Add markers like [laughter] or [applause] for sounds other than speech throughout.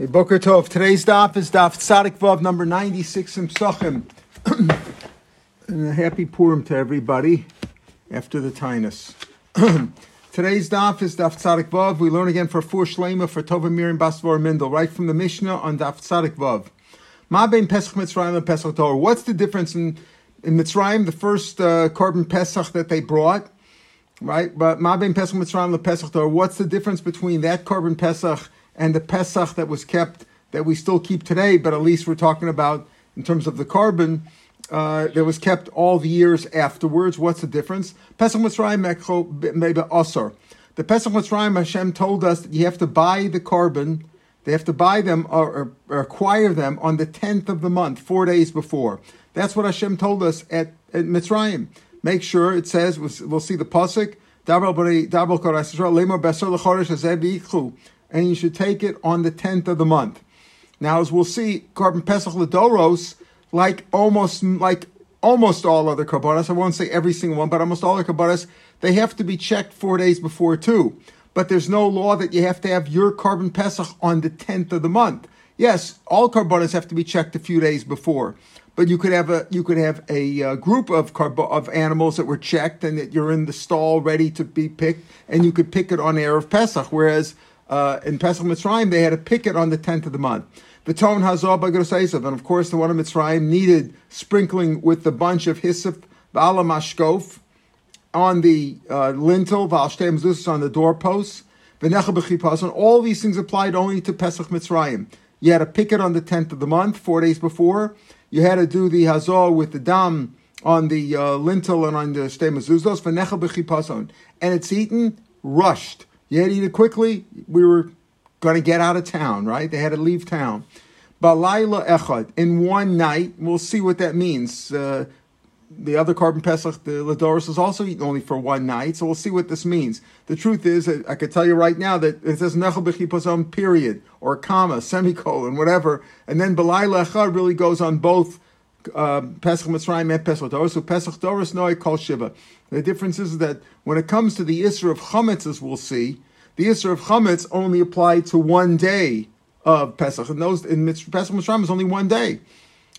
Hey, Boker Tov. Today's daf is daf Tzadik Vav number 96 in Psachim. [clears throat] and a happy Purim to everybody after the Tinus. [clears throat] Today's daf is daf Tzadik Vav. We learn again for four Shlema for Tova Miriam Basvar Mindel, right from the Mishnah on daf Tzadik Vav. Ma bein Pesach Mitzrayim and Pesach Torah. What's the difference in, in Mitzrayim, the first uh, korban Pesach that they brought? Right? But Ma bein Pesach Mitzrayim and Pesach Torah. What's the difference between that korban Pesach and the Pesach that was kept, that we still keep today, but at least we're talking about in terms of the korban uh, that was kept all the years afterwards. What's the difference? Pesach Mitzrayim maybe Osir. The Pesach Mitzrayim Hashem told us that you have to buy the korban. they have to buy them or, or, or, acquire them on the 10th of the month, four days before. That's what Hashem told us at, at Mitzrayim. Make sure it says, we'll, we'll see the Pasuk, and you should take it on the 10th of the month. Now, as we'll see, korban Pesach Ladoros, like almost like almost all other karbanas, I won't say every single one, but almost all the karbanas, they have to be checked four days before too. But there's no law that you have to have your korban Pesach on the 10th of the month. Yes, all karbanas have to be checked a few days before, but you could have a you could have a, uh, group of carb- of animals that were checked and that you're in the stall ready to be picked, and you could pick it on air of Pesach. Whereas uh, in Pesach Mitzrayim, they had a picket on the 10th of the month. The tone Hazor Bagrosaisav, and of course the one of Mitzrayim needed sprinkling with the bunch of Hyssop, Bala Mashkof, on the uh, lintel, Valshtem Zus on the doorposts, Venecha Bechipas, and all these things applied only to Pesach Mitzrayim. You had to pick it on the 10th of the month, four days before. You had to do the Hazor with the Dam on the uh, lintel and on the Stem Zuzos, Venecha Bechipason. And it's eaten rushed. You had to eat it quickly. We were going to get out of town, right? They had to leave town. Balayla echad, in one night, we'll see what that means. Uh, the other korban pesach, the Ladoris, is also eaten only for one night, so we'll see what this means. The truth is, I could tell you right now that it says nechel b'chipazon period, or comma, semicolon, whatever, and then Balayla echad really goes on both Pesach Mitzrayim and Pesach Doris. So Pesach Doris Noi Kol Shiva. The difference is that when it comes to the Isra of Chametz, as we'll see, the Isra of Chametz only applied to one day of Pesach. And those in Pesach Mitzrayim is only one day.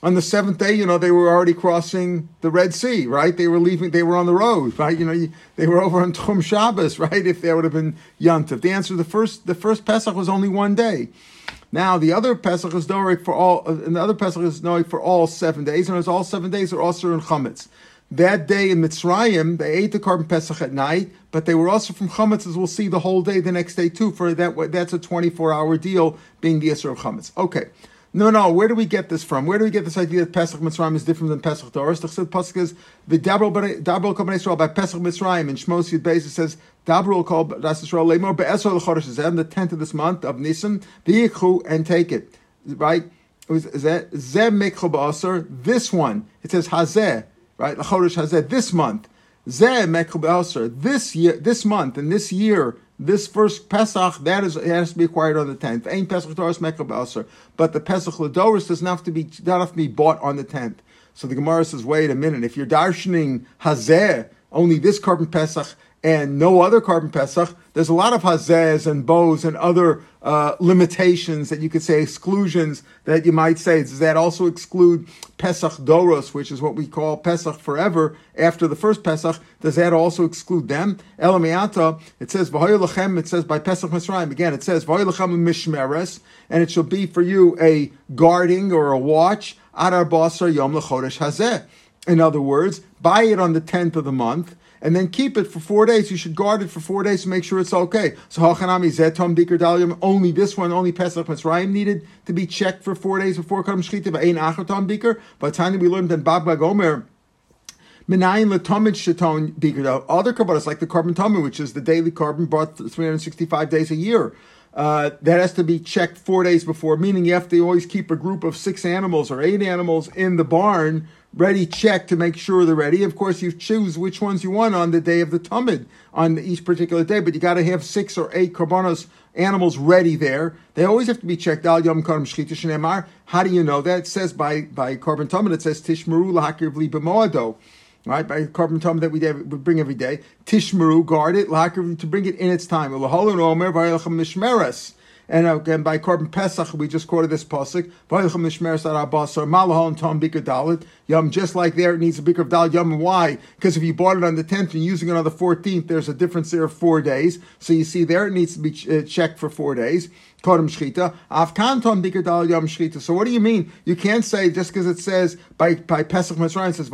On the seventh day, you know, they were already crossing the Red Sea, right? They were leaving, they were on the road, right? You know, they were over on Tchum Shabbos, [laughs] right? If there would have been Yantiv. The answer, the first, the first Pesach was only one day. Now the other Pesach is Dorik for all, uh, and the other Pesach is Dorik for all seven days, and it's all seven days are also in Chametz. That day in Mitzrayim, they ate the korban Pesach at night, but they were also from Chametz, as we'll see, the whole day the next day too. For that, that's a 24 hour deal, being the Isra of Chametz. Okay. No, no. Where do we get this from? Where do we get this idea that Pesach Mitzrayim is different than Pesach? The Chassid Pasuk is the Dabral Kol Israel by Pesach Mitzrayim in Shmos Yud Beis. It says Dabral Kol Das Israel Lemor Be'esra L'Chodesh on the tenth of this month of Nisan V'yichu and take it. Right? Zeh Mekcho Ba'aser. This one. It says Hazeh right? Lachodesh Hazeh, this month. Zeh Mekubelser, this year, this month, and this year, this first Pesach, that is, has to be acquired on the 10th. Ain't Pesach Doris Mekubelser. But the Pesach Ladoris does not have to be, not have to be bought on the 10th. So the Gemara says, wait a minute, if you're darshaning Hazeh, only this korban Pesach, and no other korban Pesach, there's a lot of hazez and bows and other uh, limitations that you could say exclusions that you might say. Does that also exclude Pesach Doros, which is what we call Pesach forever after the first Pesach? Does that also exclude them? Elamiata, it says V'hoyelachem, it says by Pesach Mitzrayim. Again, it says V'hoyelachem mishmeres, and it shall be for you a guarding or a watch. Adar basar yom lechodesh hazeh. In other words, buy it on the 10th of the month and then keep it for four days. You should guard it for four days to make sure it's okay. So Hachanami Zetom Dikr Dalium, only this one, only Pesach Mitzrayim needed to be checked for four days before Kadam Shchita, but Ein Achatom Dikr. By the time we learned that Bab Gomer, Minayin Latomid Shaton Dikr. Other karbanos, like the korban tummy, which is the daily korban brought 365 days a year. Uh, that has to be checked four days before, meaning you have to always keep a group of six animals or eight animals in the barn ready checked to make sure they're ready. Of course, you choose which ones you want on the day of the Tamid on each particular day, but you got to have six or eight karbanos animals ready there. They always have to be checked. Al Yom Karam How do you know that? It says by by korban Tamid. It says Tishmeru lahakir v'li b'moado. Right by korban Tamid that we, bring every day. Tishmeru guard it lahakir to bring it in its time. And again, by Korban Pesach, we just quoted this pasuk. Yom, just like there, it needs a bikr of dalit yom. Why? Because if you bought it on the tenth and using it on the fourteenth, there's a difference there of four days. So you see there, it needs to be uh, checked for four days. So what do you mean? You can't say just because it says by, by Pesach Mitzrayim, it says,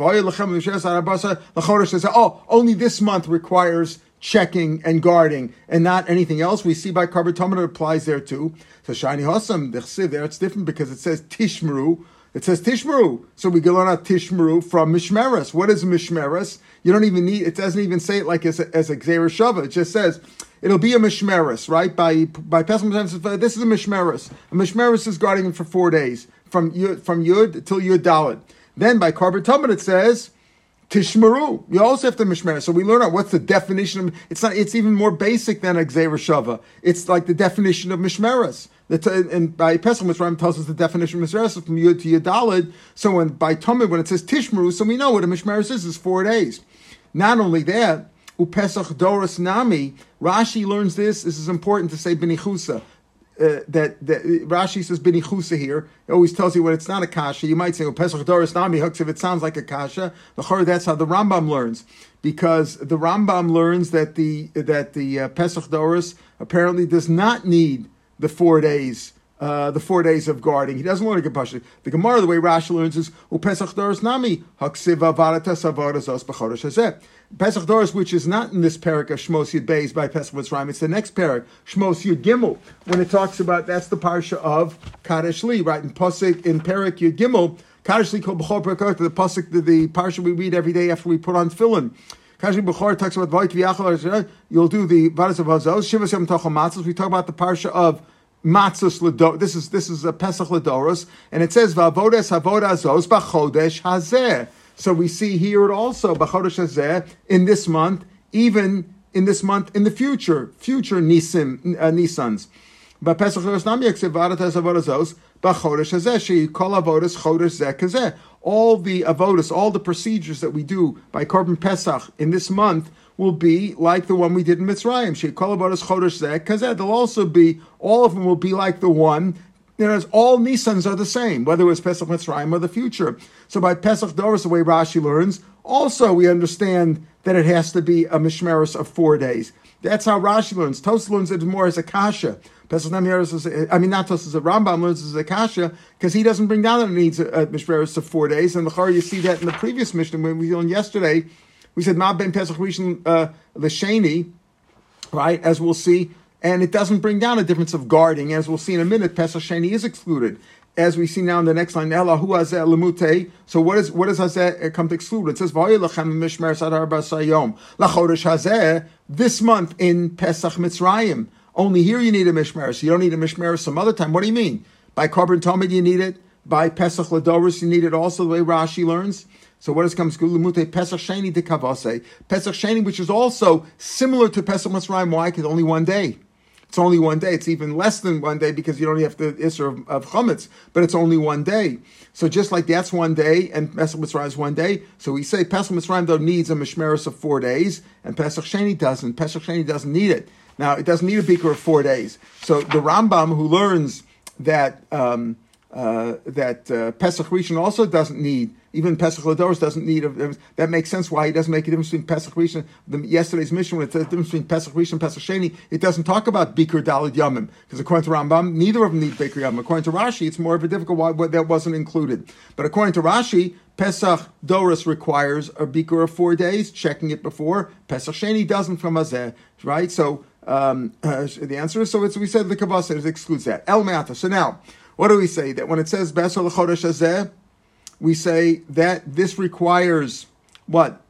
says, oh, only this month requires checking and guarding and not anything else. We see by Karbatomid it applies there too. So Shani Hossam, the there it's different because it says Tishmeru. It says Tishmeru. So we learn out Tishmeru from Mishmeres. What is Mishmeres? You don't even need, it doesn't even say it like as a, as a Shava. It just says, it'll be a mishmeris, right? By by Pesach, this is a mishmeris. A mishmeris is guarding him for four days from yud, from yud till yud dalit. Then by Karban Tumah it says tishmeru. You also have to mishmeris. So we learn out what's the definition of. It's not. It's even more basic than a shava. It's like the definition of mishmeris. And by Pesach Mitzrayim tells us the definition of Mishmeres from Yud to Yudalid. So when by Tumid, when it says Tishmeru, so we know what a Mishmeres is, is four days. Not only that, Upesach Doris Nami. Rashi learns this. This is important to say Benichusa. Uh, that, that Rashi says Benichusa here. It always tells you when it's not a kasha. You might say Upesach Doris Nami hooks if it sounds like a kasha. The Chor, that's how the Rambam learns because the Rambam learns that the that the uh, Pesach Doris apparently does not need the four days. Uh, the four days of guarding. He doesn't to get pushed. The Gemara, the way Rashi learns is Upesach Doris Nami Haksiv Avaratas Avarazos B'Chodesh Hazeh. Pesach Doris, which is not in this parak of Shmos Yud Beis by Pesach Mitzrayim, it's the next parak, Shmos Yud Gimel, when it talks about that's the parsha of Kadesh Li, right? In Pasuk in parak Yud Gimel, Kadesh Li B'chol Parakot, the pasuk, the, the parsha we read every day after we put on Tefillin. Kadesh B'chor talks about Vayt V'yachal, you'll do the Vadas of Hazos, Shivas Yom Tochel Matzos, we talk about the parsha of Matzos Ledo. This is this is a Pesach Ledoros, and it says Vavodes Havodazos B'chodesh Hazeh. So we see here it also B'chodesh Hazeh in this month, even in this month in the future, future Nisim uh, Nisans. But Pesach Nami Vadat Avodas B'chodesh Hazeh She Avodas Chodesh Zeh Kazeh. All the avodas, all the procedures that we do by Korban Pesach in this month will be like the one we did in Mitzrayim. She Kol Avodas Chodesh Zeh Kazeh. They'll also be all of them will be like the one know, all Nisans are the same, whether it was Pesach Mitzrayim or the future. So by Pesach Doris, the way Rashi learns, also we understand that it has to be a mishmeris of four days. That's how Rashi learns. Tos learns it more as a kasha. Pesach Namiris is, I mean, not Tos as a Rambam learns as a kasha because he doesn't bring down that it needs a, a mishmeris of four days. And the you see that in the previous Mishnah when we learned yesterday. We said Ma ben Pesach Rishon uh, right? As we'll see, and it doesn't bring down a difference of guarding. As we'll see in a minute, Pesach Sheni is excluded. As we see now in the next line, Elahu hazeh lemute. So what is what does hazeh uh, come to exclude? It says sadar basayom hazeh this month in Pesach Mitzrayim. Only here you need a mishmer. So you don't need a mishmer some other time. What do you mean? By Korban Talmud you need it. By Pesach Ladoris you need it also the way Rashi learns. So what does come to Lemute Pesach Sheni de Kavase? Pesach Sheni, which is also similar to Pesach Mitzrayim. Why? Because only one day. It's only one day. It's even less than one day because you don't have the Isser of, of Chametz, but it's only one day. So just like that's one day and Pesach Mitzrayim is one day, so we say Pesach Mitzrayim though needs a Mishmeris of four days and Pesach Sheni doesn't. Pesach Sheni doesn't need it. Now it doesn't need a beaker of four days. So the Rambam who learns that um, uh, that uh, Pesach Rishon also doesn't need, even Pesach Ladoros doesn't need. A, that makes sense why he doesn't make a difference between Pesach Rishon. The, yesterday's Mishnah, when it says the difference between Pesach Rishon and Pesach Sheni, it doesn't talk about Bikur Dalid Yamim because according to Rambam, neither of them need Bikur Yamim. According to Rashi, it's more of a difficult why that wasn't included. But according to Rashi, Pesach Doris requires a Bikur of four days, checking it before. Pesach Sheni doesn't from Azeh, right? So um, uh, the answer is so. It's we said the Kavasa excludes that. El Meata. So now. What do we say? That when it says Besol Chodesh Hazeh, we say that this requires what?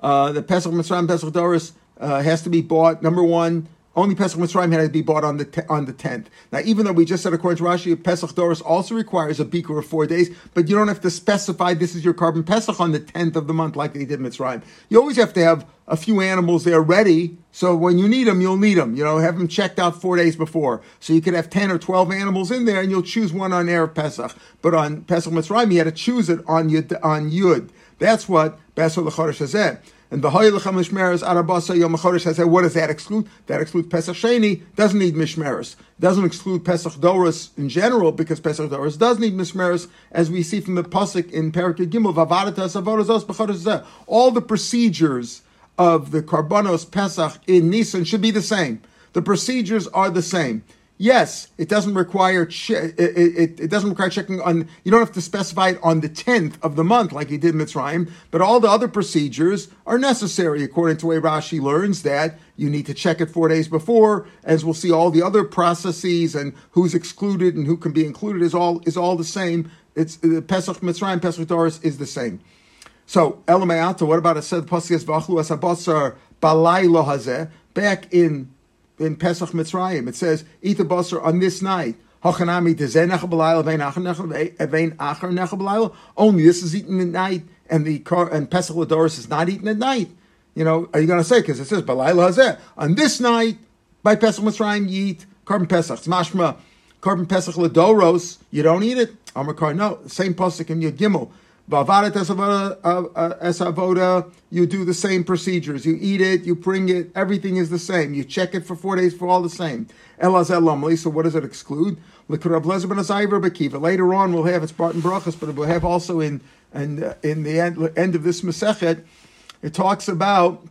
Uh, the Pesach Mitzrayim, Pesach Doris uh, has to be bought, number one, only Pesach Mitzrayim had to be bought on the on the tenth. Now, even though we just said according to Rashi, Pesach Doris also requires a beaker of four days, but you don't have to specify this is your korban Pesach on the tenth of the month like they did Mitzrayim. You always have to have a few animals there ready, so when you need them, you'll need them. You know, have them checked out four days before, so you could have ten or twelve animals in there, and you'll choose one on Erev Pesach. But on Pesach Mitzrayim, you had to choose it on Yud. On Yud. That's what Pesach L'Chodesh Hazeh. And the Hoylechem Mishmeres Arabasa Yom Chodesh, I said, what does that exclude? That excludes Pesach Sheni, doesn't need Mishmeres. Doesn't exclude Pesach Doros in general, because Pesach Doros does need Mishmeres, as we see from the Pasuk in Parakah Gimel, Vavadatas All the procedures of the Karbanos Pesach in Nisan should be the same. The procedures are the same. Yes, it doesn't require che- it, it, it, doesn't require checking on. You don't have to specify it on the tenth of the month like he did Mitzrayim, but all the other procedures are necessary according to way Rashi learns that you need to check it four days before. As we'll see, all the other processes and who's excluded and who can be included is all is all the same. It's the Pesach Mitzrayim Pesach Doris is the same. So Elamayata, what about it said back in in Pesach Mitzrayim. It says, eat the basar on this night. Eh, Only this is eaten at night, and the car and Pesach Ladoris is not eaten at night. You know, are you going to say because it says Balayla Hazeh on this night by Pesach Mitzrayim you eat korban Pesach. It's mashma korban Pesach Ladoros. You don't eat it. Amakar no same pasuk in Yud Gimel. Bavarat esavoda, you do the same procedures. You eat it, you bring it, everything is the same. You check it for four days for all the same. Lamli, so what does it exclude? Later on, we'll have it's Barton Brachas, but we'll have also in and uh, in the end, end of this Masechet, it talks about.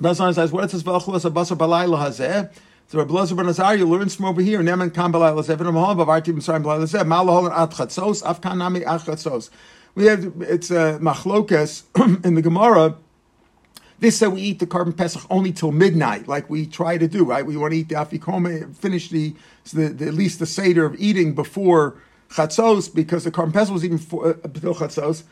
Nazar says, "What it says, v'achlas abasar balayla hazeh." So Rabbi Lezer ben Azariah learns from over here. Neman kam balayla zeh v'nam hol b'varti b'sayim balayla zeh malahol at chatzos afkan nami at chatzos we have it's a machlokas [clears throat] in the Gemara. This said we eat the korban pesach only till midnight, like we try to do, right? We want to eat the afikome, finish the, the, the, at least the seder of eating before chatzos, because the korban pesach was eaten before, uh, chatzos.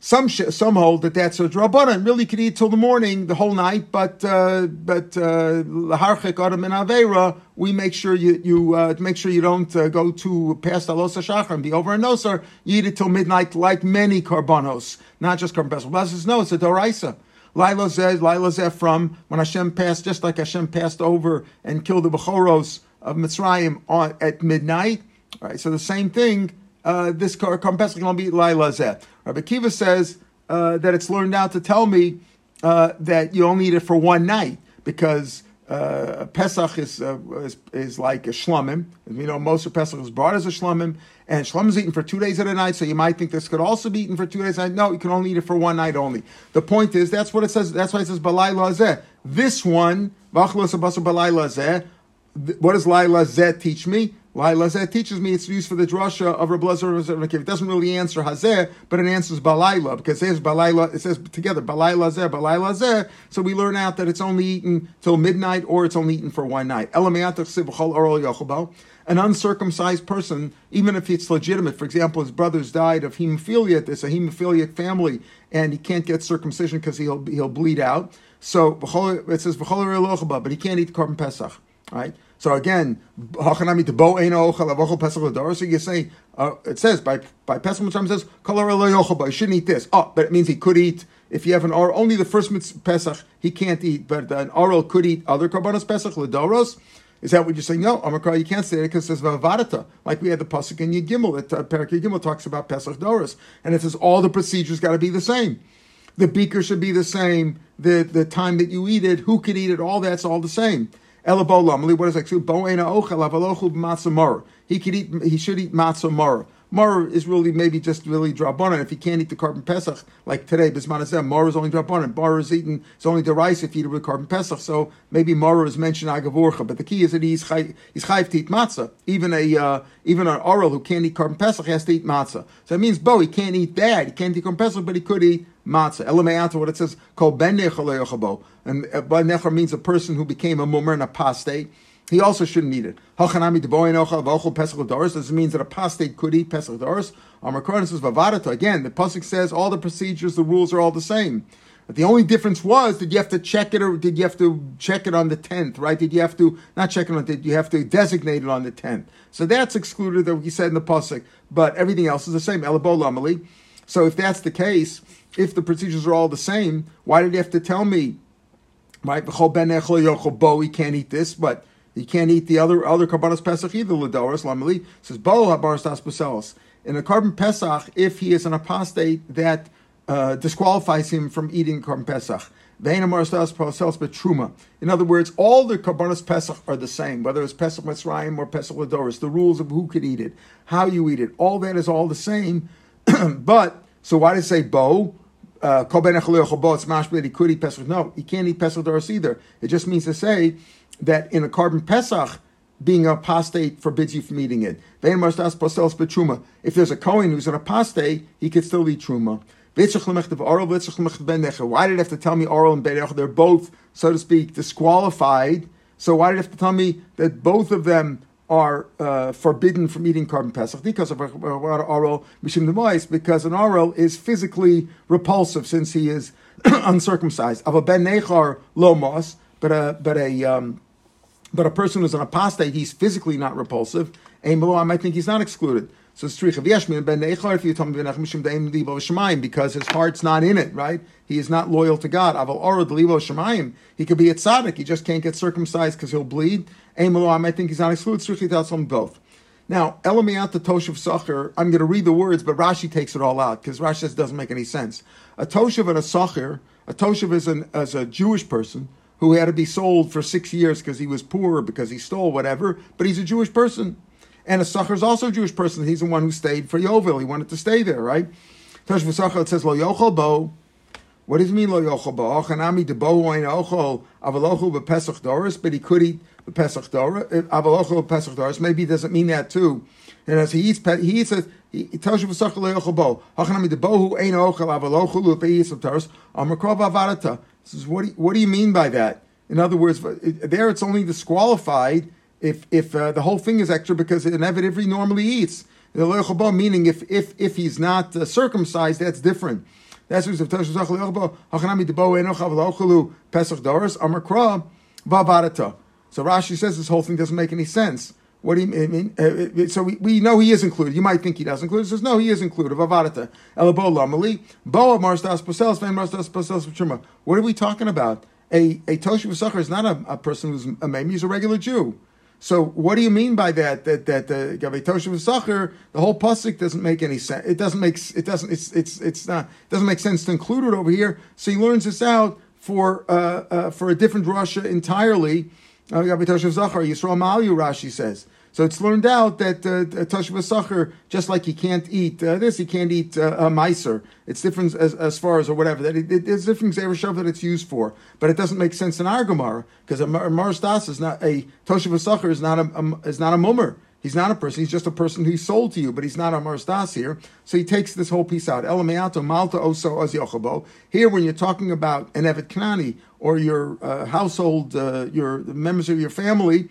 Some some hold that that's a drabanan. Really, could eat till the morning, the whole night. But uh, but uh, laharchek adam and avera, we make sure you you uh, make sure you don't uh, go to past alosa shachar and be over a nosar. You eat it till midnight, like many karbanos, not just karban pesach. But no, it's a doraisa. Lila says, Lila says from when Hashem passed, just like Hashem passed over and killed the Bechoros of Mitzrayim on, at midnight. Right, so the same thing uh, this to be Laila Zeh. Rabbi Kiva says uh, that it's learned out to tell me uh, that you only eat it for one night because uh, Pesach is, uh, is, is like a shlomim. You know, most of Pesach is brought as a shlomim, and shlomim is eaten for two days at a night. So you might think this could also be eaten for two days. No, you can only eat it for one night only. The point is that's what it says. That's why it says balai lazeh. This one, v'achlos abasar balai lazeh. What does Laila Zeh teach me? Laila teaches me it's used for the drasha of Rabbi Lezer It doesn't really answer Hazeh, but it answers Balayla because it says Balayla. It says together Balayla Zeh, Balayla Zeh. So we learn out that it's only eaten till midnight or it's only eaten for one night. An uncircumcised person, even if it's legitimate, for example, his brothers died of hemophilia. There's a hemophiliac family, and he can't get circumcision because he'll he'll bleed out. So it says but he can't eat korban pesach. Right? So again, bo. So you say uh, it says by by pesach mitzvah says kolor yochel You shouldn't eat this. Oh, but it means he could eat. If you have an or only the first pesach he can't eat, but an oral could eat other karbanos pesach l'doros. Is that what you're saying? No, Amakar, you can't say it because it says Vavadata, like we had the pasuk in Yud Gimel. That uh, Perak Gimel talks about Pesach Doris, and it says all the procedures got to be the same. The beaker should be the same. The the time that you eat it, who could eat it, all that's all the same. He could eat he should eat matzah mara. Mara is really maybe just really drabanan. If he can't eat the korban pesach like today, bisman azem, Mara is only drabanan. Mara is eaten. It's only the rice if you eat it with korban pesach. So maybe Mara is mentioned agavorcha. But the key is that he's chayv, he's chayv to eat matzah. Even a uh, even an oral who can't eat korban pesach has to eat matzah. So it means bo he can't eat that. He can't eat korban pesach, but he could eat matzah. Elameata, what it says, kol ben And uh, ben means a person who became a mumer and apostate. He also shouldn't eat it. Hachanami deboin ochal vochel pesach doris. This means that apostate could eat pesach doris. Again, the pasuk says all the procedures, the rules are all the same. But the only difference was did you have to check it or did you have to check it on the tenth, right? Did you have to not check it on did you have to designate it on the tenth? So that's excluded that we said in the pasuk, but everything else is the same. Elabolamali. So if that's the case, if the procedures are all the same, why did you have to tell me? Right, he can't eat this, but he can't eat the other other karbanos pesach either. Ladoris lamali says bo habaras das In a korban pesach, if he is an apostate, that uh, disqualifies him from eating korban pesach. In other words, all the Karbanos Pesach are the same, whether it's Pesach Mitzrayim or Pesach Ladoris, the rules of who could eat it, how you eat it, all that is all the same. [clears throat] but, so why did it say bo? Uh. No, he can't eat Pesach Doris either. It just means to say that in a korban Pesach, being an apostate forbids you from eating it. If there's a Kohen who's an apostate, he could still eat truma. Why did it have to tell me oral and Berech? They're both, so to speak, disqualified. So why did it have to tell me that both of them are uh, forbidden from eating korban pesach? Because of oral mishim because an oral is physically repulsive since he is [clears throat] uncircumcised. Of a ben nechar lomos, but a but a um, but a person who's an apostate, he's physically not repulsive. And below, I might think he's not excluded. So it's stricha v'yeshmin ben neichar you tell me mishum deim libo because his heart's not in it, right? He is not loyal to God. Aval orad libo shemayim. He could be a tzaddik. He just can't get circumcised because he'll bleed. Ein I might think he's not excluded. Stricha tells both. Now, Elamiat the Toshav Sacher, I'm going to read the words, but Rashi takes it all out because Rashi says doesn't make any sense. A Toshav and a Sacher, a Toshav is, an, as a Jewish person who had to be sold for six years because he was poor, because he stole, whatever, but he's a Jewish person. And a Sachar is also a Jewish person. He's the one who stayed for Yovel. He wanted to stay there, right? Tosh v'Sachar, it says, Lo yochel bo. What does it mean, Lo yochel bo? Ochanami de bo oin ochel avalochel b'pesach doris, but he could eat the pesach doris, eh, avalochel b'pesach doris. Maybe he doesn't mean that too. And as he eats, he eats it, he tells you v'Sachar lo yochel bo. Ochanami de bo hu ein ochel avalochel b'pesach doris, amakrob avarata. Says, what do, you, what do you mean by that? In other words, there it's only disqualified if if uh, the whole thing is extra because an Eved normally eats. The meaning if if if he's not uh, circumcised, that's different. That's what Pesach Doris Amakra Bavarata. So Rashi says this whole thing doesn't make any sense. What do you mean? Uh, uh, so we, we know he is included. You might think he doesn't include. Says no, he is included. Vavarata Elabo Lamali Boa Marstas Posels Van Marstas Posels What are we talking about? A a Toshiv Sachar is not a, a person who's a mem. He's a regular Jew. So what do you mean by that? That that the Gavei Toshav Sacher, the whole pasuk doesn't make any sense. It doesn't make it doesn't it's it's it's not it doesn't make sense to include it over here. So he learns this out for uh, uh, for a different Russia entirely. Uh, Gavei Toshav Sacher Yisrael Malu Rashi says. So it's learned out that uh, Tashva Sacher, just like he can't eat uh, this, he can't eat uh, a miser. It's different as, as far as or whatever. That it, it, there's different Xereshov that it's used for, but it doesn't make sense in our Gemara because a, Marstas is not a Tashva Sacher is not a, is not a mummer. He's not a person. He's just a person who's sold to you, but he's not a marstas here. So he takes this whole piece out. Elameato malta oso az yochabo. Here, when you're talking about an evet knani or your uh, household, uh, your members of your family,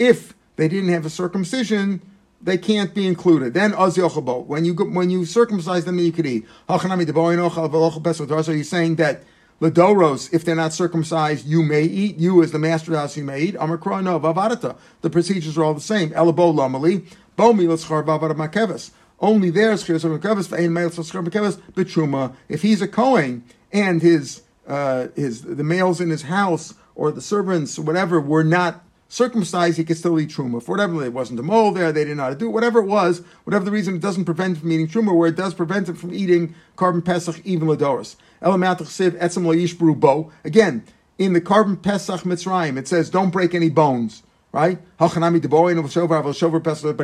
if they didn't have a circumcision, they can't be included. Then az when you when you circumcise them, you could eat. Are you saying that Ladoros, if they're not circumcised, you may eat. You, as the master of the house, you may eat. No vavadata. The procedures are all the same. Elabo lamali bo milaschar vavada makeves. Only there's milaschar makeves betruma. If he's a kohen and his uh, his the males in his house or the servants, whatever, were not circumcised, he could still eat truma. For whatever, it wasn't a mole there, they didn't know how to do it, whatever it was, whatever the reason, it doesn't prevent him from eating truma, where it does prevent him from eating korban pesach, even ladoris. Again, in the korban pesach mitzrayim, it says, don't break any bones. Right? But he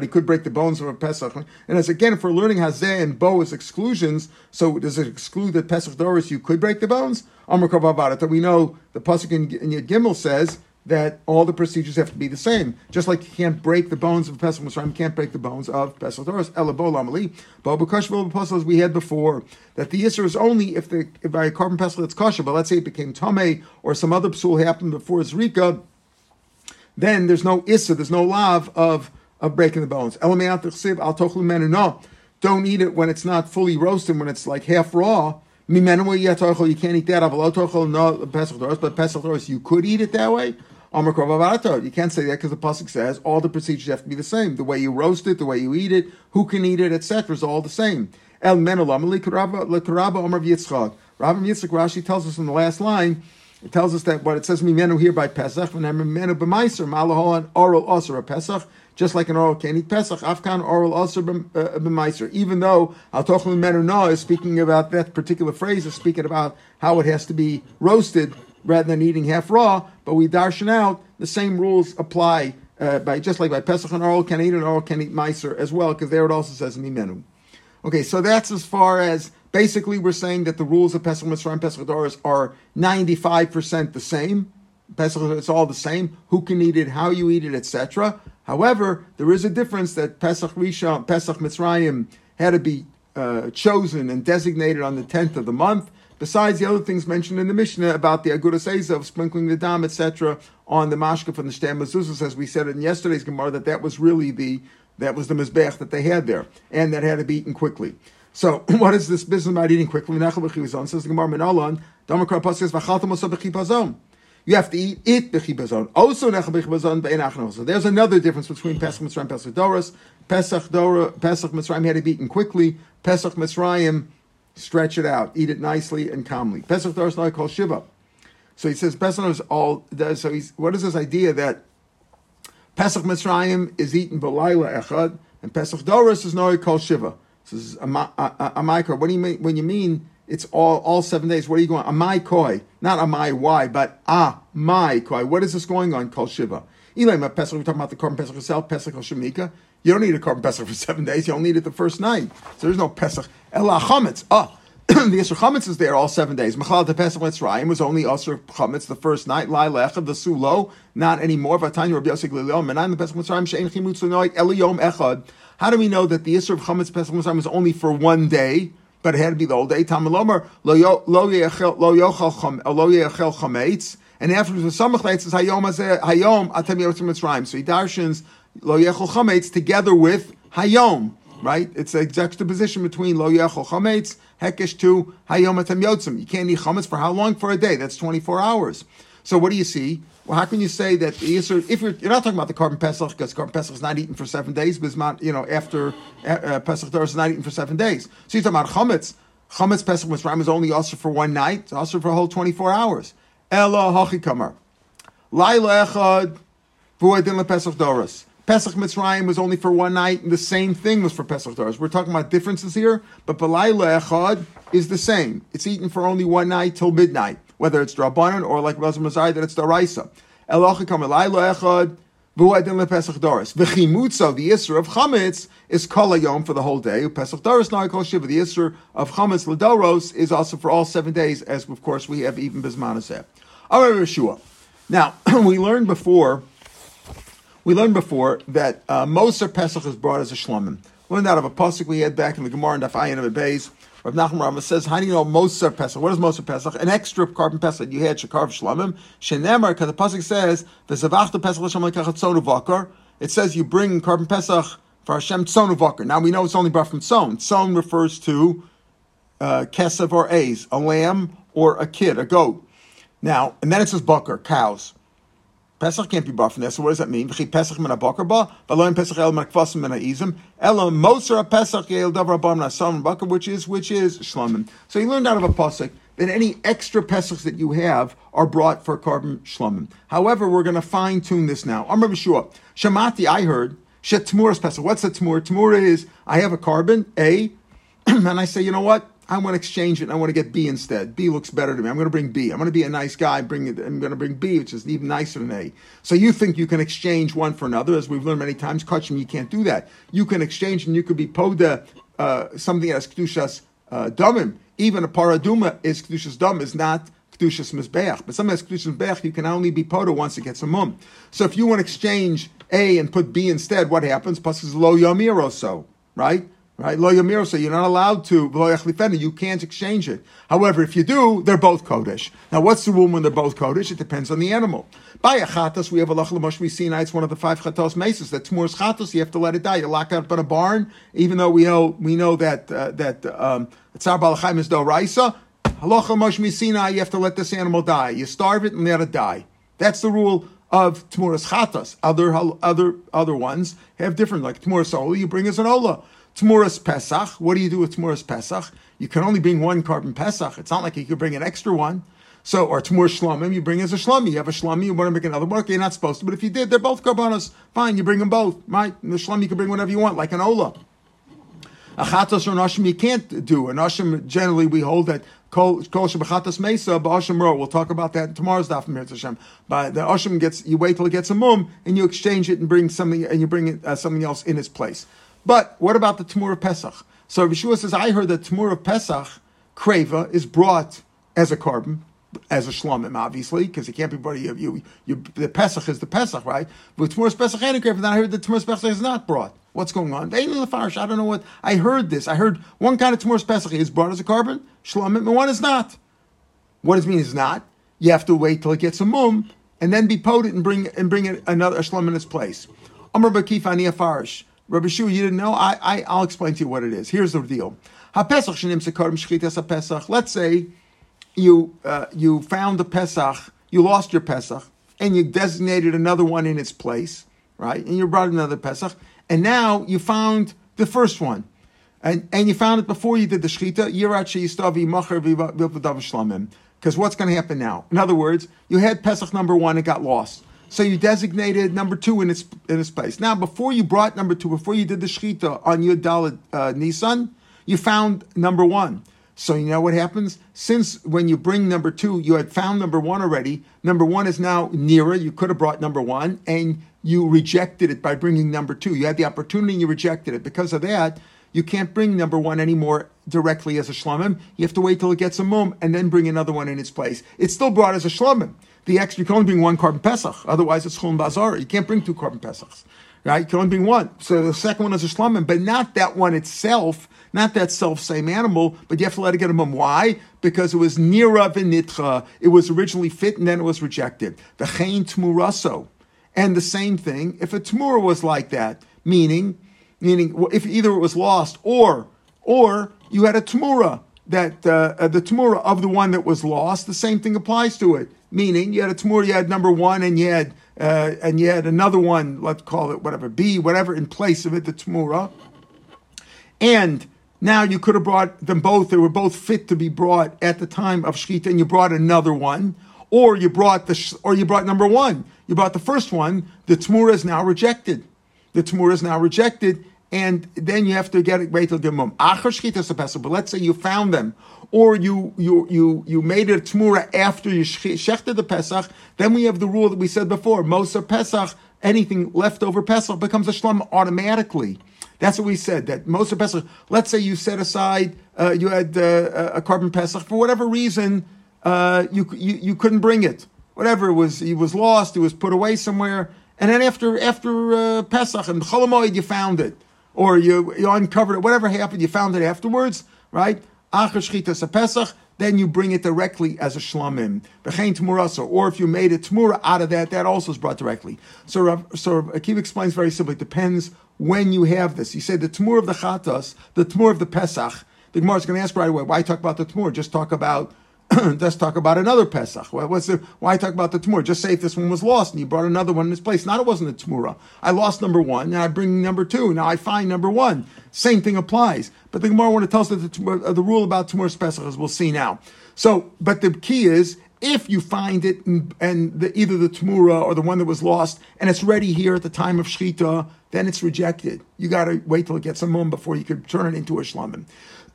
could break the bones of a Pesach. And as again, if we're learning Hazeh and Bo as exclusions, so does it exclude that Pesach Doris you could break the bones? We know the Pasuk in, in Gimel says that all the procedures have to be the same. Just like you can't break the bones of Pesach Mitzrayim, you can't break the bones of Pesach Doros. Elabol Amali, Babukash as we had before, that the Yisr is only if the if by a korban pesach it's kosher, but let's say it became Tame or some other psul happened before Zrika, then there's no Isser, there's no lav of, of breaking the bones. No, don't eat it when it's not fully roasted, when it's like half raw. You can't eat that, but Pesach you could eat it that way. You can't say that because the pasuk says all the procedures have to be the same. The way you roast it, the way you eat it, who can eat it, etc., is all the same. El Rabbi Yitzchak Rashi tells us in the last line It tells us that what it says mimenu here by Pesach, and mimenu b'maiser, malahol oral osir Pesach, just like an oral can eat Pesach, afkan oral osir b'maiser. Uh, Even though al tochel mimenu is speaking about that particular phrase, is speaking about how it has to be roasted rather than eating half raw, but we darshan out the same rules apply uh, by just like by Pesach and oral can eat and oral can eat meiser as well, because there it also says mimenu. Okay, so that's as far as basically we're saying that the rules of Pesach Mitzrayim and Pesach Doris are 95% the same. Pesach, it's all the same. Who can eat it, how you eat it, etc. However, there is a difference that Pesach Rishon, Pesach Mitzrayim had to be uh, chosen and designated on the 10th of the month. Besides the other things mentioned in the Mishnah about the Agudas of sprinkling the dam, etc., on the mashka from the Shtem Mezuzahs, as we said in yesterday's Gemara, that that was really the that was the mizbech that they had there, and that had to be eaten quickly. So, [laughs] what is this business about eating quickly? Says the Gemara Menalan, Damakar Pasuk says You have to eat it bechibazon. Also nechal bechibazon So there's another difference between Pesach Mitzrayim and Pesach Doros. Pesach Dora, Pesach Mitzrayim had to be eaten quickly. Pesach Mitzrayim, stretch it out, eat it nicely and calmly. Pesach Doros now called Shiva. So he says Pesach is all. So he's what is this idea that Pesach Mitzrayim is eaten b'layla echad, and Pesach Doros is now called Shiva. This is a, a, a, a What do you mean when you mean it's all all seven days? What are you going? A my koi, not a my why, but a my koi. What is this going on? Called Shiva. Eli, Pesach. We're talking about the korban Pesach itself. Pesach Shemika. You don't need a korban Pesach for seven days. You only need it the first night. So there's no Pesach. Ela chametz. Ah. [clears throat] the Yisr Chametz is there all seven days. Machal de Pesach Mitzrayim was only Yisr Chametz the first night. Lai Lecha the Sulo, not anymore. Vatanya Rabbi Yosef Glilom, Menan the Pesach Mitzrayim Shein Chimutz Noik Eliyom Echad. How do we know that the Yisr of Chametz Pesach Mitzrayim was only for one day? But it had to be the whole day. Tamalomer lo yochel chametz, and afterwards the samach says hayom hayom atem yotzim mitzrayim. So he darshans lo yechel chametz together with hayom right? It's a juxtaposition between lo yachol chametz, hekesh to hayom atam yotzim. You can't eat chametz for how long? For a day. That's 24 hours. So what do you see? Well, how can you say that the Yisr, if you're, you're not talking about the korban pesach, because korban pesach is not eaten for seven days, but it's not, you know, after uh, uh pesach Torah is not eaten for seven days. So you're talking about chametz. Chametz pesach Mitzrayim is only also for one night, it's also for a whole 24 hours. Ella hachi kamar. Laila echad, vuadin pesach doros. Pesach Mitzrayim was only for one night, and the same thing was for Pesach Doros. We're talking about differences here, but Balayla Echad is the same. It's eaten for only one night till midnight, whether it's Drabanan or like Raza Mazai, that it's Daraisa. Elachikam Balayla Echad, V'uadin lePesach Doris. V'chimutza, the Isra of Chametz, is Kolayom for the whole day. Pesach Doris, now Kol Shiva. The Isra of Chametz Ladoros is also for all seven days, as of course we have even Bismanaseh. All right, Yeshua. Now, [clears throat] we learned before we learned before that uh, Moser Pesach is brought as a shlomim. Learned out of a pasuk we had back in the Gemara and Dafayin of Beis. Rav Nachman Rama says, "How do you know Moser Pesach? What is Moser Pesach? An extra korban Pesach you had Shekar Shlomim Shenemar because the pasuk says V'zavachta Pesach l'Shem Lekachat Vakar. It says you bring korban Pesach for Hashem Tzonu Vakar. Now we know it's only brought from Tzon. Tzon refers to uh, kesev or a's, a lamb or a kid, a goat. Now, and then it says bakar, cows. Pesach can't be brought from there. So what does that mean? Pesach min bakar ba, v'loim Pesach el makvasim min ha'izim, elo moser Pesach el davar abam nasam bakar, which is which is shlamim. So he learned out of a pasuk that any extra Pesachs that you have are brought for korban shlamim. However, we're going to fine tune this now. I'm Rabbi Shamati, I heard shet tmuras Pesach. What's a tmur? Tmur is I have a korban A, [clears throat] and I say, you know what? I want to exchange it. I want to get B instead. B looks better to me. I'm going to bring B. I'm going to be a nice guy. Bring it. I'm going to bring B, which is even nicer than A. So you think you can exchange one for another, as we've learned many times. Kachim, you can't do that. You can exchange, and you could be poda uh, something as kedushas uh. Even a paraduma is kedushas dam is not kedushas mizbeach. But something as kedushas mizbeach, you can only be poda once it gets a mum. So if you want to exchange A and put B instead, what happens? Plus is lo yamir or so, right? Right? Lo Yamir, so you're not allowed to, Lo you can't exchange it. However, if you do, they're both Kodesh. Now, what's the rule when they're both Kodesh? It depends on the animal. By a chatos, we have a lach l'mosh Sinai, it's one of the five chatos mesas. That tomorrow's chatos, you have to let it die. You lock it up in a barn, even though we know, we know that, uh, that, um, Tzar Balachim is do raisa. Halacha Moshe Sinai, you have to let this animal die. You starve it and let it die. That's the rule of Tmuras Chatas. Other other other ones have different, like Tmuras Ola, you bring as an Ola. Tmuras Pesach. What do you do with Tmuras Pesach? You can only bring one korban Pesach. It's not like you could bring an extra one. So, or Tmur Shlomim, you bring as a Shlomim. You have a Shlomim, you want to make another one. Okay, you're not supposed to, but if you did, they're both Karbanos. Fine, you bring them both. Right? The Shlomim, you can bring whatever you want, like an Ola. Achatos or Nashim, you can't do. An Nashim, generally, we hold that Kol Shabachatas Mesa, Ba'ashim Ro. We'll talk about that in tomorrow's daf Hashem. But the Ashim gets, you wait till it gets a mum, and you exchange it and bring something, and you bring uh, something else in its place. But what about the Tamur of Pesach? So Yeshua says, I heard that Tamur of Pesach, Kreva, is brought as a korban, as a shlomim, obviously, because it can't be brought. You, you, you, the Pesach is the Pesach, right? But Tamur Pesach and Kreva, then I heard that Tamur Pesach is not brought. What's going on? I don't know what. I heard this. I heard one kind of Tamur Pesach is brought as a korban, shlomim, and one is not. What does it mean is not? You have to wait till it gets a mum, and then be potent and bring and bring it another shlom in its place. Amr Bakif Ani Afarish. Rabbi Shua, you didn't know? I, I, I'll explain to you what it is. Here's the deal. Let's say you, uh, you found the Pesach, you lost your Pesach, and you designated another one in its place, right? And you brought another Pesach, and now you found the first one. And, and you found it before you did the Shechita, because what's going to happen now? In other words, you had Pesach number one, it got lost. So you designated number two in its in its place. Now, before you brought number two, before you did the shechita on your Dalit uh, Nisan, you found number one. So you know what happens? Since when you bring number two, you had found number one already. Number one is now nearer. You could have brought number one, and you rejected it by bringing number two. You had the opportunity, you rejected it. Because of that, you can't bring number one anymore directly as a shlomim. You have to wait till it gets a mum and then bring another one in its place. It's still brought as a shlomim the extra, you can only bring one korban pesach. Otherwise, it's chulin bazar. You can't bring two korban pesachs. Right? You can only bring one. So the second one is a shlamim, but not that one itself, not that self same animal, but you have to let it get a mum. Why? Because it was nira v'nitcha. It was originally fit and then it was rejected. The chayin tmuraso. And the same thing, if a tmura was like that, meaning, meaning if either it was lost or, or you had a tmura that uh, uh, the tmura of the one that was lost, the same thing applies to it. Meaning, you had a Tamur, you had number one, and you had uh, and you had another one, let's call it whatever B, whatever in place of it, the Tamura. And now you could have brought them both; they were both fit to be brought at the time of Shkita, and you brought another one, or you brought the or you brought number one. You brought the first one. The Tamura is now rejected. The Tamura is now rejected, and then you have to get it wait till Gemum. But let's say you found them, or you you you you made a tmura after you shechted the Pesach, then we have the rule that we said before: Moser Pesach, anything left over Pesach becomes a shlom automatically. That's what we said. That Moser Pesach. Let's say you set aside, uh, you had uh, a korban Pesach for whatever reason, uh, you, you you couldn't bring it. Whatever it was, he was lost. It was put away somewhere, and then after after uh, Pesach and Cholamoid, you found it, or you you uncovered it. Whatever happened, you found it afterwards, right? Achar Pesach, then you bring it directly as a shlamim. B'chein tmurasa, or if you made a tmura out of that, that also is brought directly. So so Akiva explains very simply. It depends when you have this. He said the tmur of the chatas, the tmur of the Pesach. The Gemara is going to ask right away, why talk about the tmur? Just talk about [clears throat] let's talk about another Pesach. What's the, why talk about the Tamura? Just say if this one was lost and you brought another one in its place. Not it wasn't a Tamura. I lost number one, and I bring number two. Now I find number one. Same thing applies. But the Gemara want to tell us that the, uh, the rule about Tamura Pesach, as we'll see now. So, but the key is if you find it and, the, either the Tamura or the one that was lost, and it's ready here at the time of Shechita, then it's rejected. You got to wait till it gets a mum before you could turn it into a shlamim.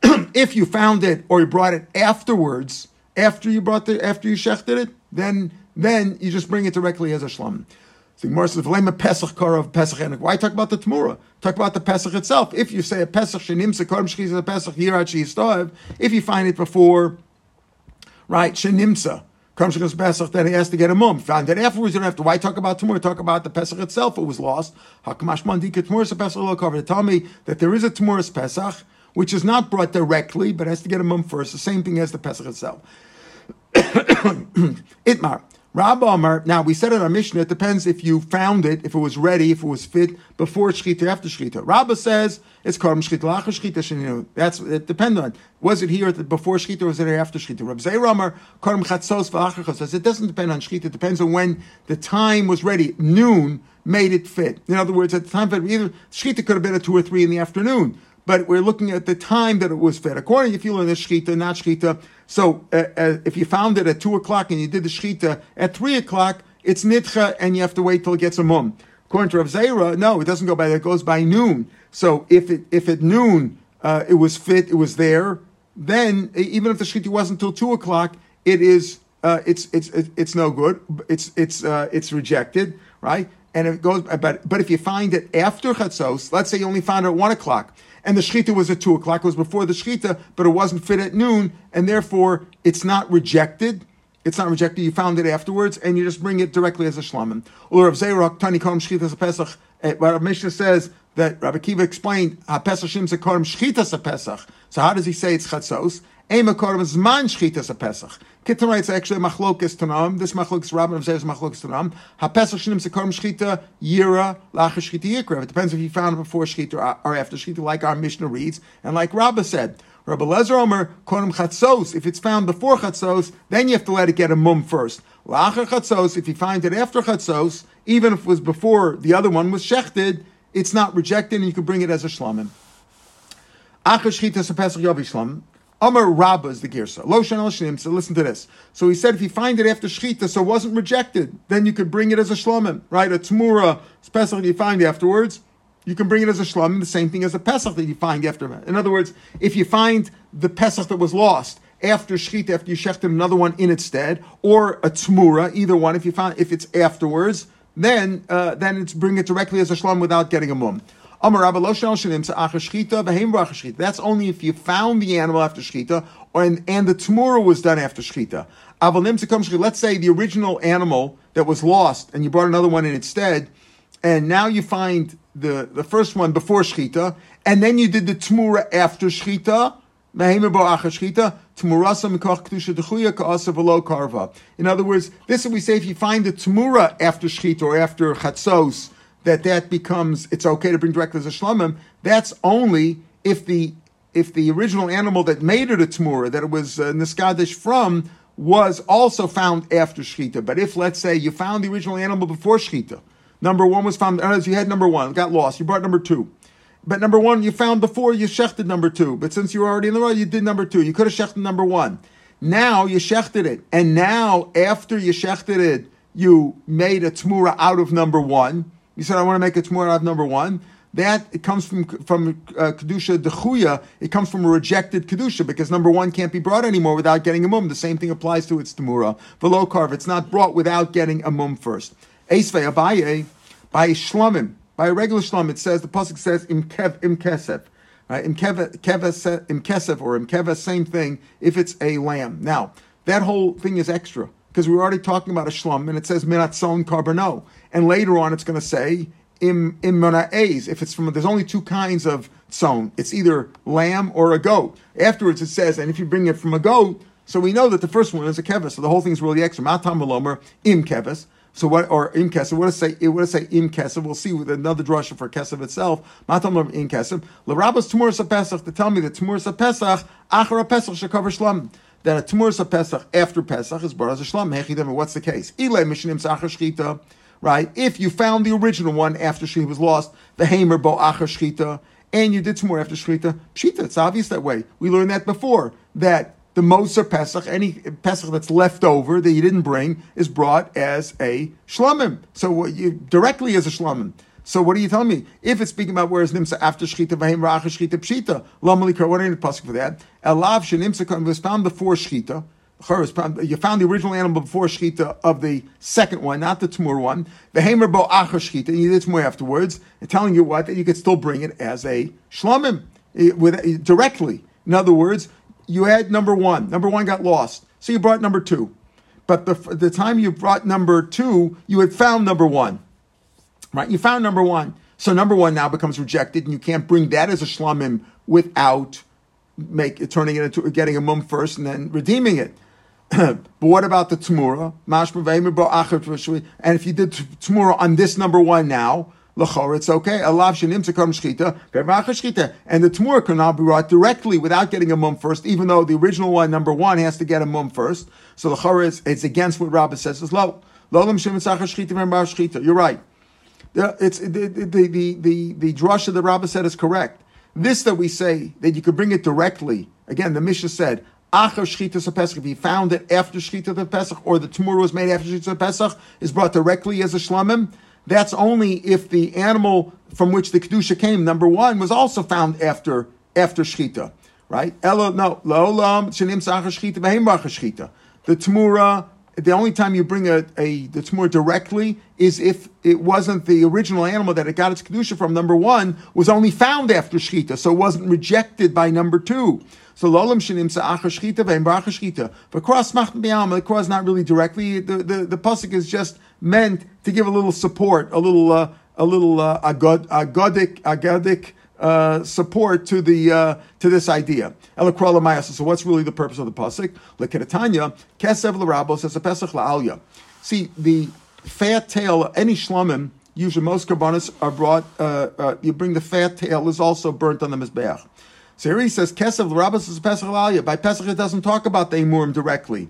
[clears throat] if you found it or you brought it afterwards, after you brought the after you shechted it, then then you just bring it directly as a shlam. So Gemara says, "V'lema Pesach of Pesach enik." Why talk about the Tamura? Talk about the Pesach itself. If you say a Pesach shenimsa karam shchisa Pesach yirat sheyistav, if you find it before, right shenimsa karam shchisa Pesach, then he has to get a mum. Found it afterwards, you don't have to. Why talk about Tamura? Talk about the Pesach itself. It was lost. Hakamash mandika Tamura Pesach lo cover. Tell me that there is a Tamura Pesach which is not brought directly, but has to get a mum first. The same thing as the Pesach itself. [coughs] Itmar. Rabba Amar, now we said in our Mishnah, it depends if you found it, if it was ready, if it was fit before Shechita, after Shechita. Rabba says it's Karm Shechita, Lacha Shechita, Sheninu. That's, it depends on, was it here before Shechita or was it after Shechita? Rabbi Zayra Amar, Karm Chatzos, says it doesn't depend on Shechita, it depends on when the time was ready. Noon made it fit. In other words, at the time, either Shechita could have been at 2 or 3 in the afternoon but we're looking at the time that it was fed. According if you learn the shchita, not shchita. So uh, uh, if you found it at two o'clock and you did the shchita at three o'clock, it's nitcha, and you have to wait till it gets a mum. According to Rav Zera, no, it doesn't go by that. It goes by noon. So if it if at noon uh, it was fit, it was there, then even if the shchita wasn't until two o'clock, it is uh, it's it's it's no good. It's it's uh, it's rejected, right? And it goes, but but if you find it after chatzos, let's say you only found it at one o'clock, and the shechita was at two o'clock, it was before the shechita, but it wasn't fit at noon, and therefore it's not rejected. It's not rejected. You found it afterwards, and you just bring it directly as a shlamim. Or of Zerach Tani Kom Shchita Pesach. Eh, what Mishnah says that Rabbi Kiva explained Pesach Shim Zekarim Shchita Pesach. So how does he say it's chatzos? Ema Korim Zman Shchita Pesach. Kittan writes actually machlokes tanam. This machlokes Rabban says machlokes tanam. HaPesach shnim sekarim shchita yira lacha shchita yikra. It depends if you found it before shchita or after shchita, like our Mishnah reads, and like Rabbah said. Rabbi Lezer Omer konim chatzos. If it's found before chatzos, then you have to let it get a mum first. Lacha chatzos. If you find it after chatzos, even if it was before the other one was shechted, it's not rejected, and you can bring it as a shlamim. Acha shchita sepesach yavi shlamim. Amar Rabba is the Girsa. Lo Shnim. So listen to this. So he said if you find it after Shechita, so it wasn't rejected, then you could bring it as a Shlomim, right? A Tmura, Pesach that you find afterwards, you can bring it as a Shlomim, the same thing as a Pesach that you find after. In other words, if you find the Pesach that was lost, after Shechita, after you shechted another one in its stead, or a Tmura, either one, if you find if it's afterwards, then uh, then it's bring it directly as a Shlom without getting a mum. That's only if you found the animal after shchita, and, and the tamura was done after shchita. Let's say the original animal that was lost, and you brought another one in instead, and now you find the, the first one before shchita, and then you did the tamura after shchita. In other words, this is we say if you find the tamura after shchita or after chatzos, that that becomes it's okay to bring directly as a shlamim. That's only if the if the original animal that made it a tmura, that it was uh, niskadish from, was also found after shchita. But if let's say you found the original animal before shchita, number one was found. As you had number one, got lost. You brought number two. But number one you found before you shechted number two. But since you were already in the road, you did number two. You could have shechted number one. Now you shechted it, and now after you shechted it, you made a tmura out of number one. You said, I want to make a Tmur out of number one. That it comes from from uh, kedusha dechuya. It comes from a rejected kedusha because number one can't be brought anymore without getting a mum. The same thing applies to its temura. Below carve, it's not brought without getting a mum first. Esvei abaye by shlomim by a regular shlom. It says the pasuk says im kev im kesef. Right? Im kesef or im keva, same thing if it's a lamb. Now that whole thing is extra because we're already talking about a shlum and it says minat son karbono. And later on it's going to say im im if it's from there's only two kinds of tzon. It's either lamb or a goat. Afterwards it says, and if you bring it from a goat, so we know that the first one is a kevis. So the whole thing is really extra. Matam velomer im kevis. So what or im kesef? What does say? What does say im kesef? We'll see with another drasha for kesef itself. Matam im kesef. L'rabas tmuras pesach to tell me that tmuras pesach achar pesach shekaver shlam that a Tmuras Pesach after Pesach is brought as a Shlam. What's the case? Ile Mishanim Sachar Shchita. Right? If you found the original one after she was lost, the Hamer Bo Achar Shchita, and you did more after Shchita, Pshita, it's obvious that way. We learned that before, that the Moser Pesach, any Pesach that's left over that you didn't bring, is brought as a Shlamim. So what you directly as a Shlamim. So what are you telling me? If it's speaking about where is nimsa after shchita v'heim racha shchita pshita, lamali what are pasuk for that? Elav shenimsa was found before shchita. You found the original animal before shchita of the second one, not the tamur one. Hamer bo acha shchita, and you did more afterwards, and telling you what that you could still bring it as a shlamim eh, with eh, directly. In other words, you had number one. Number one got lost, so you brought number two. But the, the time you brought number two, you had found number one. Right? You found number one. So number one now becomes rejected, and you can't bring that as a shlamim without make turning it into getting a mum first and then redeeming it. [clears throat] but what about the tamura? And if you did tamura on this number one now, it's okay. And the tamura can now be brought directly without getting a mum first, even though the original one, number one, has to get a mum first. So lachor is it's against what Rabbah says. It's low. You're right. It's the the the the, the drasha that Rabbah said is correct. This that we say that you could bring it directly. Again, the Mishnah said, Achar Shchita Pesach, if he found it after Shchita Pesach, or the Tamura was made after Shchita Pesach, is brought directly as a Shlamim. That's only if the animal from which the Kedusha came, number one, was also found after after Shchita. Right? Elo, no, Lo'olam, Shanim Sachar Shchita, Behem Shchita. The Tamura the only time you bring a, a that's more directly is if it wasn't the original animal that it got its kedusha from. Number one was only found after shchita, so it wasn't rejected by number two. So lolam shenim sa'acha shchita ve'embracha shchita. But cross machn the cross not really directly. The, the the pasuk is just meant to give a little support, a little uh, a little uh, agod, agodic agodic uh, support to the uh, to this idea. So what's really the purpose of the pasuk? Kesev a pesach la'alya. See the fat tail. Any shlamim, usually most karbanis are brought. Uh, uh, you bring the fat tail is also burnt on the mizbeach. So here he says kesev l'rabos as a pesach la'alya. By pesach it doesn't talk about the emurim directly.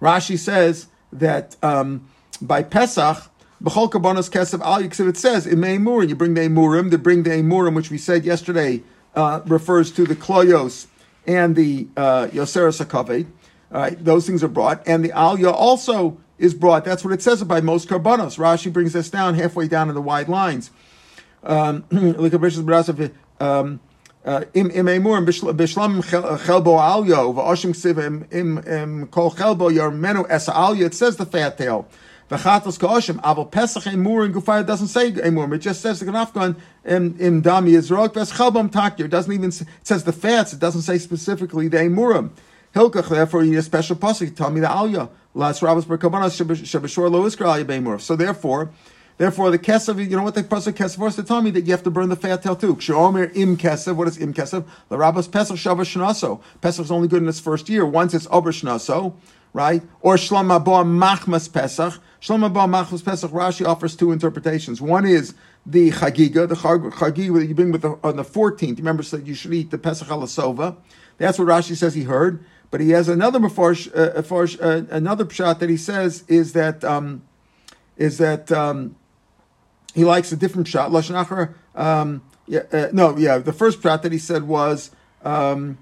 Rashi says that um, by pesach B'chol karbonos kesef al It says in Meimurim, you bring the emurim. To bring the emurim, which we said yesterday, uh, refers to the kloyos and the uh, yoseres hakaved. All right, those things are brought, and the alya also is brought. That's what it says about most karbonos. Rashi brings this down halfway down in the wide lines. It says the fat tail. V'chatos ka'oshim, aval pesach emur and gufayah doesn't say emur. It just says the ganafgan in in dami yizrok ves chalbam takir. It doesn't even it says the fats. It doesn't say specifically the emurim. Hilkach, therefore, you need a special pasuk. Tell me the alya. Las rabbis berkavanas shabashor lo iskra alya beimur. So therefore. Therefore, the kesev, you know what the pasuk kesev was to tell me that you have to burn the fat tail too. Kshomer im kesev. What is im kesev? The rabbis pesach shavash shnaso. Pesach is only good in its first year. Once it's over shnaso, right? Or shlam abba machmas pesach. Shlomo Ba Machus Pesach Rashi offers two interpretations. One is the Chagiga, the Chagiga that you bring with the, on the 14th. Remember, said you should eat the Pesach Alasova. That's what Rashi says he heard. But he has another mafarsh, uh, uh, another pshat that he says is that um, is that um, he likes a different shot. Lashon um, yeah, uh, no, yeah. The first pshat that he said was um,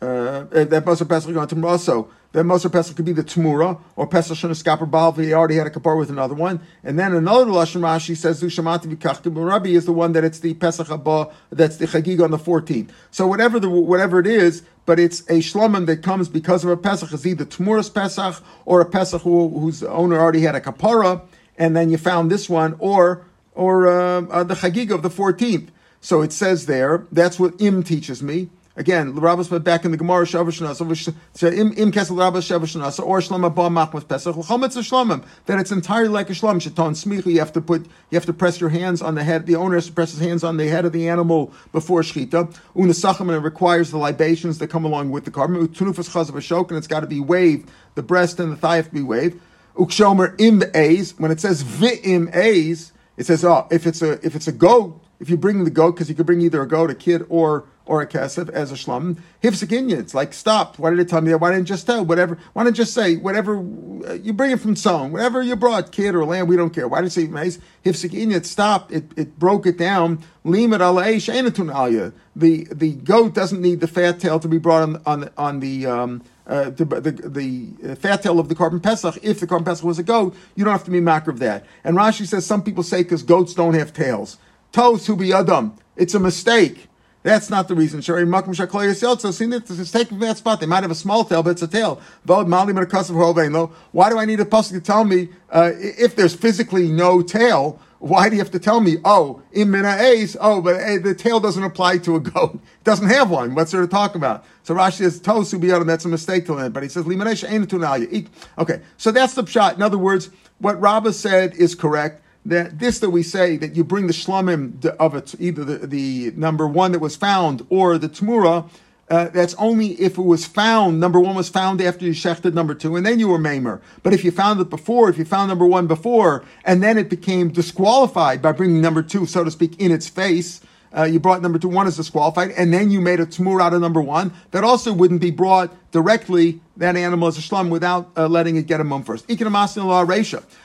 uh, that Basar Pesach to also then Moser Pesach could be the Tmura, or Pesach Shanaskaper Balvi, he already had a kapar with another one. And then another Lashon Rashi says, Zushamati Vikachkim Rabbi is the one that it's the Pesach Abba, that's the Chagig on the 14th. So whatever the whatever it is, but it's a shlomim that comes because of a Pesach, is either Tmuras Pesach, or a Pesach who, whose owner already had a kapara, and then you found this one, or or uh, uh, the Chagig of the 14th. So it says there, that's what Im teaches me. Again, the Rabbis put back in the Gemara Shavash so im im kesel Rabbis Shavash or Shlama Ba Machmas Pesach Chometz Shlamim that it's entirely like a Shlam Shaton Smicha. You have to put you have to press your hands on the head. The owner has to press his hands on the head of the animal before Shchita. Unasachim and it requires the libations that come along with the carbon. Utunufas Chaz of Ashok and it's got to be waved. The breast and the thigh have to be waved. Ukshomer im A's when it says V'im A's it says oh if it's a if it's a goat if you bring the goat because you could bring either a goat a kid or or a kesef as a shlam. Hifzik It's like stop. Why did it tell me that? Why didn't just tell whatever? Why didn't just say whatever uh, you bring it from song, whatever you brought, kid or lamb, we don't care. Why did it say maze? Hifzik Stop. It, it broke it down. Limit aleish alya. The the goat doesn't need the fat tail to be brought on on on the. Um, uh, the, the, the fat tail of the korban pesach. If the korban pesach was a goat, you don't have to be makar of that. And Rashi says some people say because goats don't have tails. Toes who be adam. It's a mistake. That's not the reason. Shari Makum Shakloy Yoseltso, see that it's taken from that spot. They might have a small tail, but it's a tail. Why do I need a pasuk to tell me uh, if there's physically no tail? Why do you have to tell me? Oh, in ace. Oh, but hey, the tail doesn't apply to a goat. [laughs] It doesn't have one. What's there to talk about? So Rashi says tosu biyadam. That's a mistake to learn. But he says limanesh ain't Okay, so that's the shot. In other words, what Rabbah said is correct that this that we say that you bring the shlamim of it, either the, the number one that was found or the tmura, uh, that's only if it was found. Number one was found after you shechted number two, and then you were mamer. But if you found it before, if you found number one before, and then it became disqualified by bringing number two, so to speak, in its face, uh, you brought number two, one is disqualified, and then you made a tmur out of number one, that also wouldn't be brought directly, that animal as a shlum, without uh, letting it get a mum first.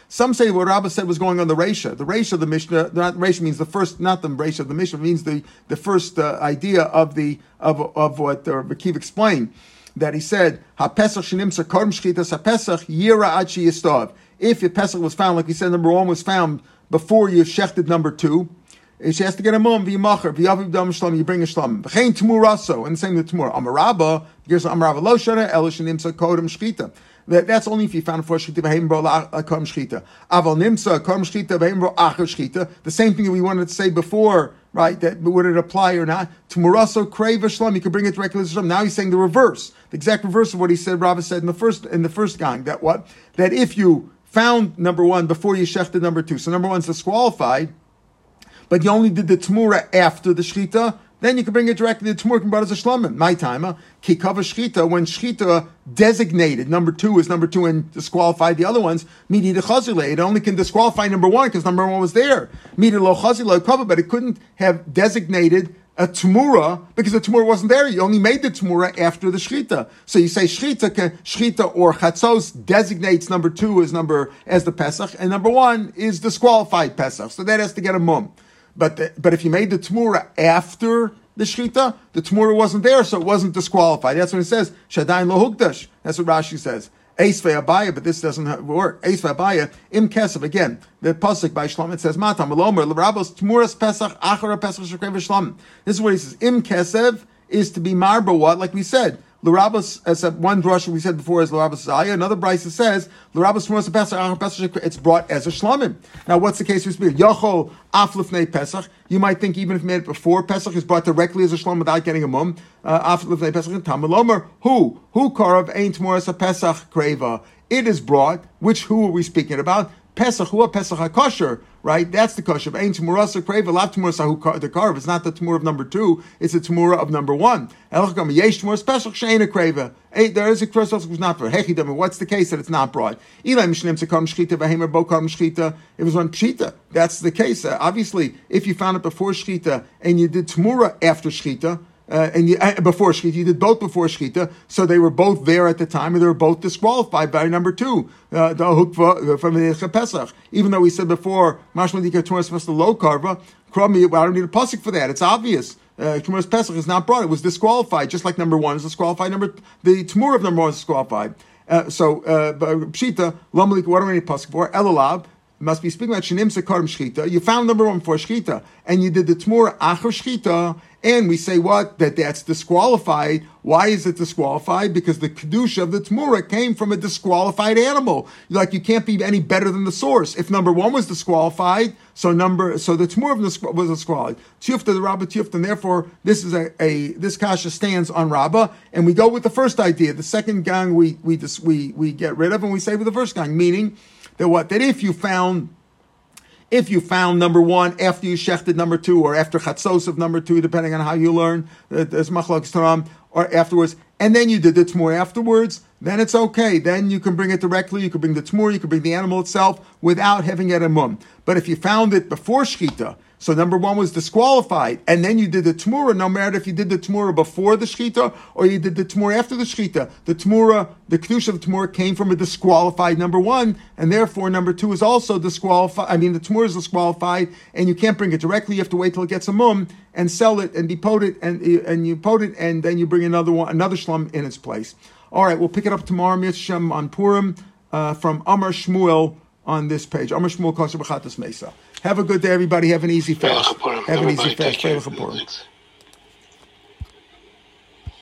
Some say what Rabbah said was going on the Resha. The Resha of the Mishnah, not Resha means the first, not the Resha of the Mishnah, means the, the first uh, idea of the of, of what uh, Rakiv explained. That he said. If your pesach was found, like we said, number one was found before you shechted number two, she has to get a mum v'yimacher v'yaviv dam shlam. You bring a shlam. V'chein tmuraso and the same with tmur. Amaraba gives Amaraba lo shana elishin imsa kodem shchita. That's only if you found for shchita v'heim bro kom shchita. Aval nimsa kom shchita v'heim bro acher shchita. The same thing that we wanted to say before, right? That would it apply or not? Tmuraso crave shlam. You could bring it directly to shlam. Now he's saying the reverse, the exact reverse of what he said. Rabbi said in the first in the first gang that what that if you found number one before you shechted number two, so number one's disqualified but you only did the tmura after the shchita, then you can bring it directly to Tmur Brought as a Shlomim. My timer, Kikava Shchita, when Shchita designated number two is number two and disqualified the other ones, Midi Chazile. It only can disqualify number one because number one was there. Midi lo Chazile cover, but it couldn't have designated a Tmura because the Tmura wasn't there. You only made the Tmura after the Shchita. So you say Shchita, Shchita or Chatzos designates number two as number as the Pesach, and number one is disqualified Pesach. So that has to get a mum. But the, but if you made the tmura after the shchita, the tmura wasn't there, so it wasn't disqualified. That's what it says. Shadain lohugdash. That's what Rashi says. Ace abaya, but this doesn't work. Ace abaya im kesef again. The pasuk by Shlom it says matam alomer l'rabos tmuras pesach achara pesach shekrev shlom. This is what he says. Im kesev is to be marba what, like we said. L'rabos, as one drush we said before is L'rabos Zaya. Another brisa says L'rabos Shmos Pesach It's brought as a shlamim. Now, what's the case with speed? Yochol Aflifnei Pesach. You might think even if made it before Pesach, is brought directly as a shlam without getting a mum. Uh, Aflifnei Pesach and Tamalomer. Who who karav ain't moras a Pesach kreva. It is brought. Which who are we speaking about? Pesach, who Pesach HaKosher, right? That's the kosher. Ain Tamurasa Kreva, Lav Tamurasa the Karv. It's not the Tamur of number two, it's the Tamura of number one. Elchagam Yesh Tamur Pesach Sheina Kreva. There is a Pesach who's not for Hechidam. What's the case that it's not brought? Eli Mishnim Sekam Shchita, Vahemer Bokam Shchita. It was on Pshita. That's the case. Uh, obviously, if you found it before Shchita and you did Tamura after Shchita, uh, and you, uh, before Shkita, you did both before Shkita, so they were both there at the time, and they were both disqualified by number two, uh, the hukva uh, from the Pesach. Even though we said before, Mashmadika Tumas supposed to low carva, Krami, I don't need a pasuk for that. It's obvious. Uh, Pesach is not brought; it was disqualified, just like number one is disqualified. Number the Tamur of number one is disqualified. Uh, so uh, Lamalik, what do we need pasuk for? Elalab must be speaking about Shinim Sekarim Shchita. You found number one for Shchita, and you did the Tmur Achar Shchita, and we say what? That that's disqualified. Why is it disqualified? Because the Kedusha of the Tmura came from a disqualified animal. Like you can't be any better than the source. If number one was disqualified, so number so the Tmura was disqualified. Tiyufta the Rabbah Tiyufta, and therefore this is a, a this kasha stands on Rabbah, and we go with the first idea. The second gang we we we we get rid of, and we say with the first gang, meaning that what? That if you found if you found number one after you shechted number two, or after chatzos of number two, depending on how you learn, uh, there's machlok or afterwards, and then you did the tmur afterwards, then it's okay. Then you can bring it directly. You can bring the tmur, you can bring the animal itself without having it a mum. But if you found it before shchita, so number one was disqualified, and then you did the tmura. No matter if you did the tmura before the shchita or you did the tmura after the shchita, the tmura, the kedusha of the tmura came from a disqualified number one, and therefore number two is also disqualified. I mean, the tmura is disqualified, and you can't bring it directly. You have to wait till it gets a mum and sell it and depot it, and and you pot it, and then you bring another one, another shlum in its place. All right, we'll pick it up tomorrow, Mitzvah on Purim, uh, from Amar Shmuel on this page. Amar Shmuel Kosher B'chatas Mesa. Have a good day, everybody. Have an easy fast. Have an easy fast.